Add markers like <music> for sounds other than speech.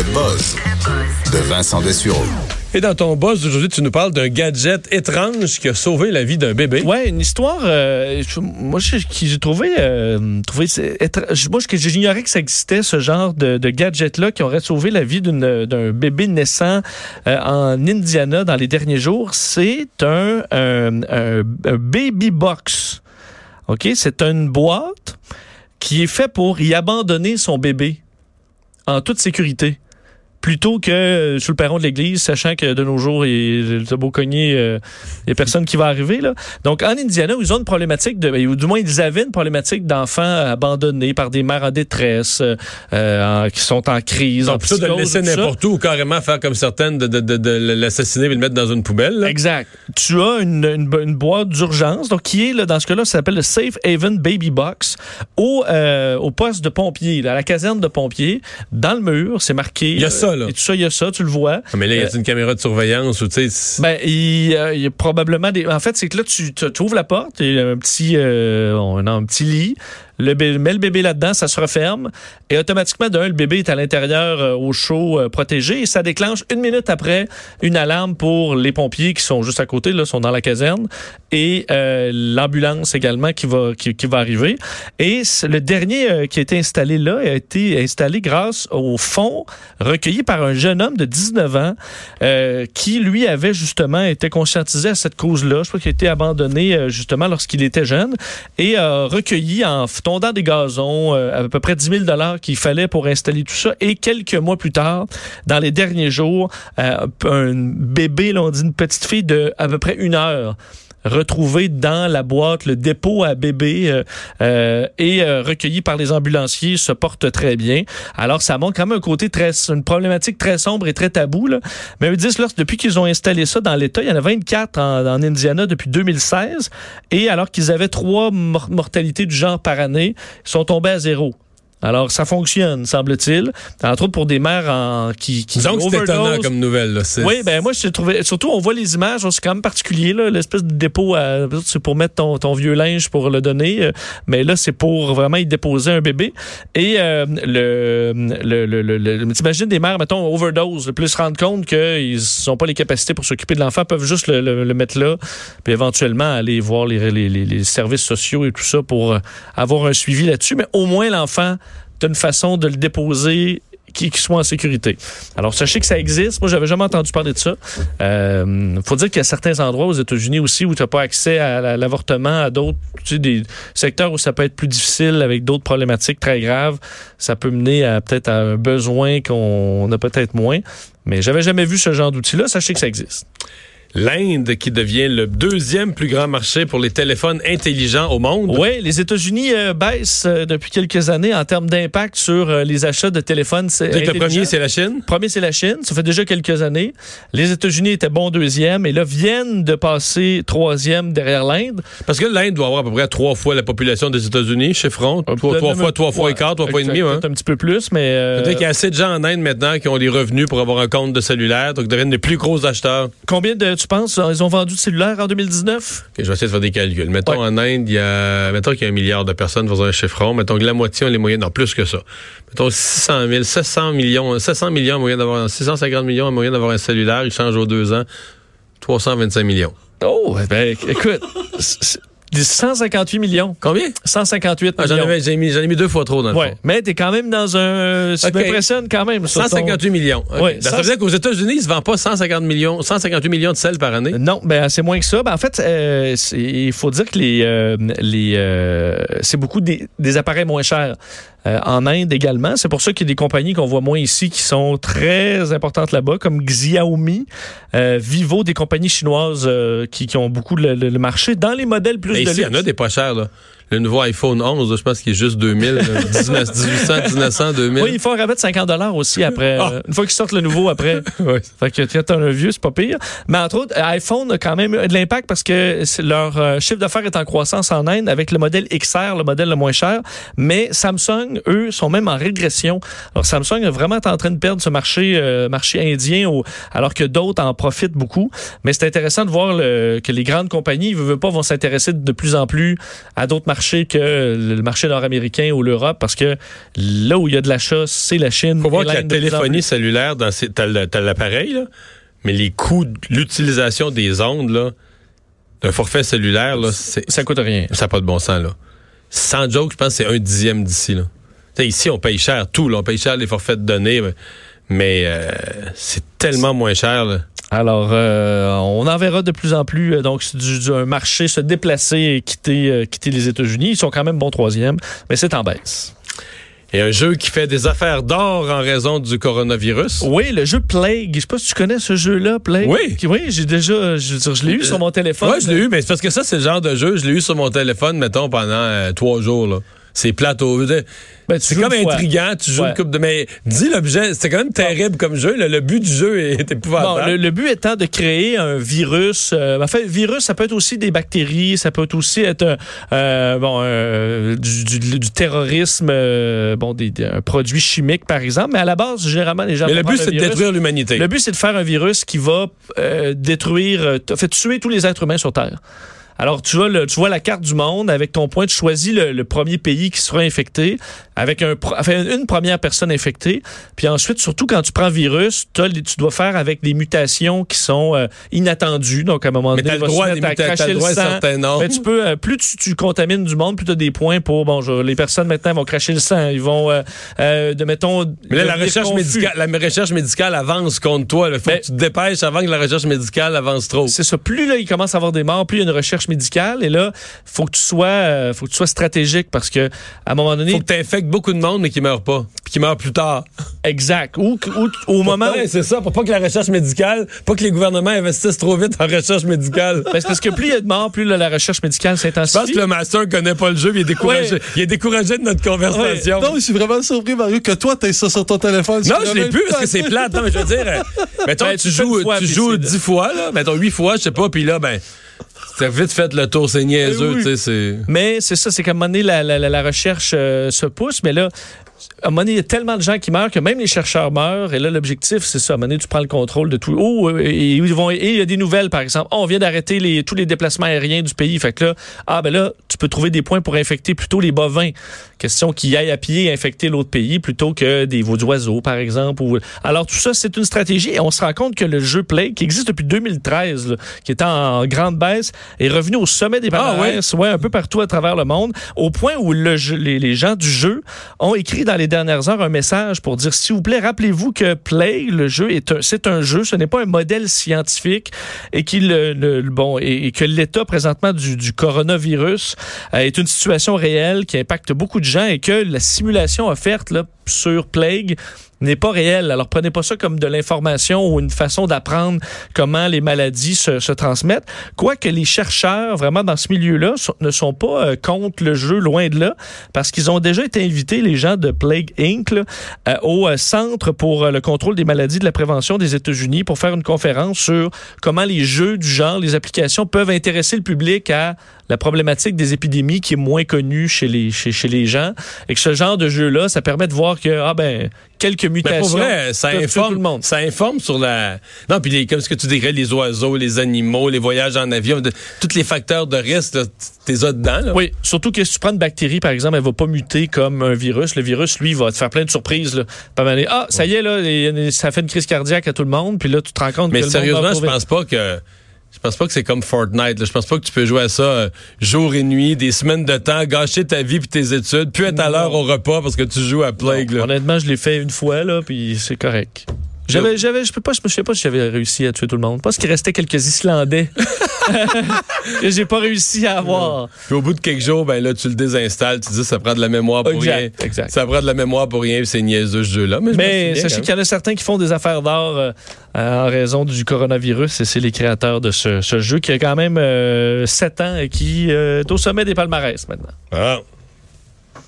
Le buzz de Vincent Dessureau. Et dans ton boss d'aujourd'hui, tu nous parles d'un gadget étrange qui a sauvé la vie d'un bébé. Ouais, une histoire. euh, je- moi, j'ai j'ai trouvé, euh, trouvé moi, je- j'ignorais que ça existait ce genre de, de gadget-là qui aurait sauvé la vie d'un bébé naissant euh, en Indiana dans les derniers jours. C'est un, un, un- un baby box. Ok, c'est une boîte qui est fait pour y abandonner son bébé en toute sécurité. Plutôt que euh, sur le perron de l'église, sachant que de nos jours, il y a beau cogner, euh, il a personne qui va arriver. Là. Donc, en Indiana, ils ont une problématique, de, ou du moins, ils avaient une problématique d'enfants abandonnés par des mères en détresse, euh, euh, en- qui sont en crise, en Donc, plutôt de le laisser n'importe où ou carrément faire comme certaines, de, de, de, de l'assassiner et le mettre dans une poubelle. là. Exact. Tu as une, une, une boîte d'urgence, donc qui est, là, dans ce cas-là, ça s'appelle le Safe Haven Baby Box, au, euh, au poste de pompier, là, à la caserne de pompiers, dans le mur, c'est marqué. Il y a ça, là. Et tout ça, il y a ça, tu le vois. Ah, Mais là, il y a une caméra de surveillance ou tu sais. Ben, il, euh, y a probablement des. En fait, c'est que là, tu ouvres la porte, il y a un petit, euh, on a un petit lit. Le bébé, met le bébé là-dedans, ça se referme. Et automatiquement, d'un, le bébé est à l'intérieur euh, au chaud, euh, protégé. Et ça déclenche une minute après une alarme pour les pompiers qui sont juste à côté, là, sont dans la caserne. Et euh, l'ambulance également qui va, qui, qui va arriver. Et le dernier euh, qui a été installé là a été installé grâce au fonds recueilli par un jeune homme de 19 ans euh, qui, lui, avait justement été conscientisé à cette cause-là. Je crois qu'il a été abandonné euh, justement lorsqu'il était jeune et a recueilli en f- tondant des gazons euh, à peu près 10 000 qu'il fallait pour installer tout ça. Et quelques mois plus tard, dans les derniers jours, euh, un bébé, là, on dit une petite fille de à peu près une heure retrouvé dans la boîte le dépôt à bébé euh, euh, et euh, recueilli par les ambulanciers se porte très bien. Alors ça montre quand même un côté très une problématique très sombre et très tabou là. Mais ils disent depuis qu'ils ont installé ça dans l'État, il y en a 24 en, en Indiana depuis 2016 et alors qu'ils avaient trois mor- mortalités du genre par année, ils sont tombés à zéro. Alors, ça fonctionne, semble-t-il. Entre autres pour des mères en, qui, qui que c'est étonnant comme nouvelle. Là. Oui, ben moi, je trouvé. Surtout, on voit les images, c'est quand même particulier, là, l'espèce de dépôt. à- C'est pour mettre ton, ton vieux linge pour le donner. euh, Mais là, c'est pour vraiment y déposer un bébé. Et euh, le, le, le, le, le- t'imagines des mères, mettons, overdose, plus se rendre compte qu'ils n'ont pas les capacités pour s'occuper de l'enfant, peuvent juste le, le- le mettre là, puis éventuellement aller voir les, les, les- les services sociaux et tout ça pour euh, avoir un suivi là-dessus. Mais au moins, l'enfant, t'as une façon de le déposer qui, qui soit en sécurité. Alors, sachez que ça existe. Moi, j'avais jamais entendu parler de ça. Euh, faut dire qu'il y a certains endroits aux États-Unis aussi où tu n'as pas accès à la- l'avortement, à d'autres, tu sais, des secteurs où ça peut être plus difficile avec d'autres problématiques très graves. Ça peut mener à peut-être à un besoin qu'on a peut-être moins. Mais j'avais jamais vu ce genre d'outil-là. Sachez que ça existe. L'Inde qui devient le deuxième plus grand marché pour les téléphones intelligents au monde. Oui, les États-Unis euh, baissent euh, depuis quelques années en termes d'impact sur euh, les achats de téléphones. le premier, c'est la Chine? Premier, c'est la Chine. Ça fait déjà quelques années. Les États-Unis étaient bons deuxième et là viennent de passer troisième derrière l'Inde. Parce que l'Inde doit avoir à peu près trois fois la population des États-Unis, chiffrons. Trois, trois fois, trois fois et quart, trois fois et demi. Hein. Peut-être un petit peu plus, mais... C'est-à-dire qu'il y a assez de gens en Inde maintenant qui ont les revenus pour avoir un compte de cellulaire, donc deviennent les plus gros acheteurs. combien de, tu penses, ils ont vendu de cellulaires en 2019? Ok, je vais essayer de faire des calculs. Mettons Ouais. en Inde, il y a, mettons qu'il y a un milliard de personnes dans un chiffron. Mettons que la moitié ont les moyens, non, plus que ça. Mettons 600 000, 700 millions, 700 millions en moyen d'avoir, 650 millions en moyen d'avoir un cellulaire. Ils changent aux deux ans. 325 millions. Oh, ben, écoute, <laughs> 158 millions. Combien? 158 Ah, j'en, millions. avais, j'ai mis, j'en ai mis deux fois trop dans le Ouais, fond. mais t'es quand même dans un... Ça m'impressionne quand même. sur ton- 158 millions. Ouais, ça ça, veut dire qu'aux États-Unis, ils ne se vendent pas 150 millions, 158 millions de sel par année? Non, ben c'est moins que ça. Ben, en fait, euh, il faut dire que les, euh, les euh, c'est beaucoup des, des appareils moins chers. Euh, en Inde également. C'est pour ça qu'il y a des compagnies qu'on voit moins ici qui sont très importantes là-bas, comme Xiaomi, euh, Vivo, des compagnies chinoises euh, qui, qui ont beaucoup le, le- le marché dans les modèles plus Mais de ici, il y en a des pas chers. Là. Le nouveau iPhone 11, là, je pense qu'il est juste 2000, là, 19, 1800, 1900, 2000. Oui, il faut un rabais de 50 dollars aussi après. Ah. euh, une fois qu'ils sortent le nouveau après. <laughs> Ouais. Fait que quand t'as un vieux, c'est pas pire. Mais entre autres, iPhone a quand même eu de l'impact parce que leur euh, chiffre d'affaires est en croissance en Inde avec le modèle XR, le modèle le moins cher. Mais Samsung, eux, sont même en régression. Alors Samsung est vraiment en train de perdre ce marché, euh, marché indien, au- alors que d'autres en profitent beaucoup. Mais c'est intéressant de voir le- que les grandes compagnies, veulent pas, vont s'intéresser de plus en plus à d'autres marchés marché que le marché nord-américain ou l'Europe parce que là où il y a de l'achat, c'est la Chine. Faut voir que la téléphonie cellulaire, dans ces- t'as l'appareil, là, mais les coûts de l'utilisation des ondes, là, d'un forfait cellulaire, là, c'est, Ça coûte rien. ça n'a pas de bon sens, là. Sans joke, je pense que c'est un dixième d'ici, là. Ici, on paye cher tout, là. On paye cher les forfaits de données, mais, mais, euh, c'est tellement moins cher, là. Alors, euh, on en verra de plus en plus euh, donc du, marché se déplacer et quitter, euh, quitter les États-Unis. Ils sont quand même bon troisième, mais c'est en baisse. Et un jeu qui fait des affaires d'or en raison du coronavirus. Oui, le jeu Plague. Je sais pas si tu connais ce jeu-là, Plague. Oui. Oui, j'ai déjà, je, veux dire, je l'ai eu sur mon téléphone. Ouais, je l'ai eu, mais c'est parce que ça, c'est le genre de jeu, je l'ai eu sur mon téléphone, mettons, pendant euh, trois jours, là. C'est plate au. Ben, C'est comme intriguant, tu joues Ouais. une coupe de. Mais dis l'objet, c'était quand même terrible comme jeu. Le, le but du jeu est Bon, épouvantable. le, le but étant de créer un virus. euh, en fait, virus, ça peut être aussi des bactéries, ça peut aussi être euh, bon, euh, du, du- du terrorisme, euh, bon, des, des- un produit chimique, par exemple. Mais à la base, généralement, les gens. Mais le but, c'est de détruire l'humanité. Le but, c'est de faire un virus qui va détruire, fait tuer tous les êtres humains sur Terre. Alors, tu vois, le- tu vois la carte du monde avec ton point, tu choisis le, le premier pays qui sera infecté, avec un, enfin, une première personne infectée. Puis ensuite, surtout quand tu prends virus, tu dois faire avec des mutations qui sont euh, inattendues. Donc, à un moment donné, t'as il le droit à des le droit à le un sang. certain nombre. Ben, tu peux, euh, plus tu, tu contamines du monde, plus tu as des points pour, bon, je- les personnes maintenant vont cracher le sang. Ils vont, euh, euh, de, mettons, Mais là, la recherche, confus. médicale, la recherche médicale avance contre toi. Il faut Ben- que tu te dépêches avant que la recherche médicale avance trop. C'est ça. Plus là, il commence à avoir des morts, plus il y a une recherche médicale. Et là, faut que tu sois, euh, faut que tu sois stratégique parce que à un moment donné, faut que tu infectes beaucoup de monde, mais qui meurent pas. Puis qui meurent plus tard. exact. Ou, ou- au moment, Ouais, c'est ça, pour pas que la recherche médicale, pas que les gouvernements investissent trop vite en recherche médicale. Ben, c'est parce que plus il y a de morts, plus là, la recherche médicale Je pense s'intensifie. que le master connaît pas le jeu, mais il est découragé. Ouais. Il est découragé de notre conversation. Non, je suis vraiment surpris, Mario, que toi, t'aies ça sur ton téléphone. Non, je l'ai plus parce que c'est plate. Non, mais je veux dire, euh, mettons, Ben, tu, joues, fois, tu joues c'est- dix fois, là, mettons huit fois, je sais pas, puis là, ben, t'as vite fait le tour, c'est niaiseux, Eh oui. Mais c'est ça, c'est qu'à un moment donné, la, la- la- la recherche euh, se pousse, mais là, à un moment donné, il y a tellement de gens qui meurent que même les chercheurs meurent. Et là, l'objectif, c'est ça. À un moment donné, tu prends le contrôle de tout. Oh, et, ils vont, et il y a des nouvelles, par exemple. Oh, on vient d'arrêter les, tous les déplacements aériens du pays. Fait que là, ah, ben là, tu peux trouver des points pour infecter plutôt les bovins. Question qu'ils aillent à pied et infecter l'autre pays plutôt que des veaux d'oiseaux, par exemple. Ou... Alors, tout ça, c'est une stratégie. Et on se rend compte que le jeu Play, qui existe depuis 2013, là, qui est en grande baisse, est revenu au sommet des Ah, palmarès, ouais, un peu partout à travers le monde, au point où le jeu- les, les gens du jeu ont écrit dans les dernières heures un message pour dire, s'il vous plaît, rappelez-vous que Play, le jeu, est c'est un jeu, ce n'est pas un modèle scientifique et, et que l'état présentement du, du coronavirus euh, est une situation réelle qui impacte beaucoup de gens et que la simulation offerte là, sur Plague n'est pas réelle. Alors prenez pas ça comme de l'information ou une façon d'apprendre comment les maladies se, transmettent. Quoique les chercheurs vraiment dans ce milieu-là ne sont pas euh, contre le jeu, loin de là, parce qu'ils ont déjà été invités, les gens de Plague Inc., euh, au euh, Centre pour le contrôle des maladies de la prévention des États-Unis pour faire une conférence sur comment les jeux du genre, les applications peuvent intéresser le public à la problématique des épidémies qui est moins connue chez les, chez, chez les gens. Et que ce genre de jeu-là, ça permet de voir que, ah ben, quelques Mais mutations. pour vrai, ça informe, le monde. ça informe sur la. Non, puis les- comme ce que tu dirais, les oiseaux, les animaux, les voyages en avion, de- tous les facteurs de risque, t'es dedans. Là? Oui, surtout que si tu prends une bactérie, par exemple, elle va pas muter comme un virus. Le virus, lui, va te faire plein de surprises. Là. Pas mal. Ah, ça y est, là, ça fait une crise cardiaque à tout le monde. Puis là, tu te rends compte Mais que sérieusement, je pense pas que. Je pense pas que c'est comme Fortnite. là. Je pense pas que tu peux jouer à ça euh, jour et nuit, des semaines de temps, gâcher ta vie puis tes études, puis être à l'heure au repas parce que tu joues à Plague. là. Honnêtement, je l'ai fait une fois, là, puis c'est correct. J'avais, j'avais, je peux pas, je me souviens pas si j'avais réussi à tuer tout le monde. Parce qu'il restait quelques Islandais <laughs> que j'ai pas réussi à avoir. Puis au bout de quelques jours, ben là, tu le désinstalles, tu dis ça prend de la mémoire pour Exact, rien. exact. Ça prend de la mémoire pour rien, c'est niaiseux ce jeu-là. Mais, sachez quand qu'il y en a certains qui font des affaires d'or euh, euh, en raison du coronavirus et c'est les créateurs de ce, ce jeu qui a quand même euh, 7 ans et qui euh, est au sommet des palmarès maintenant. Ah.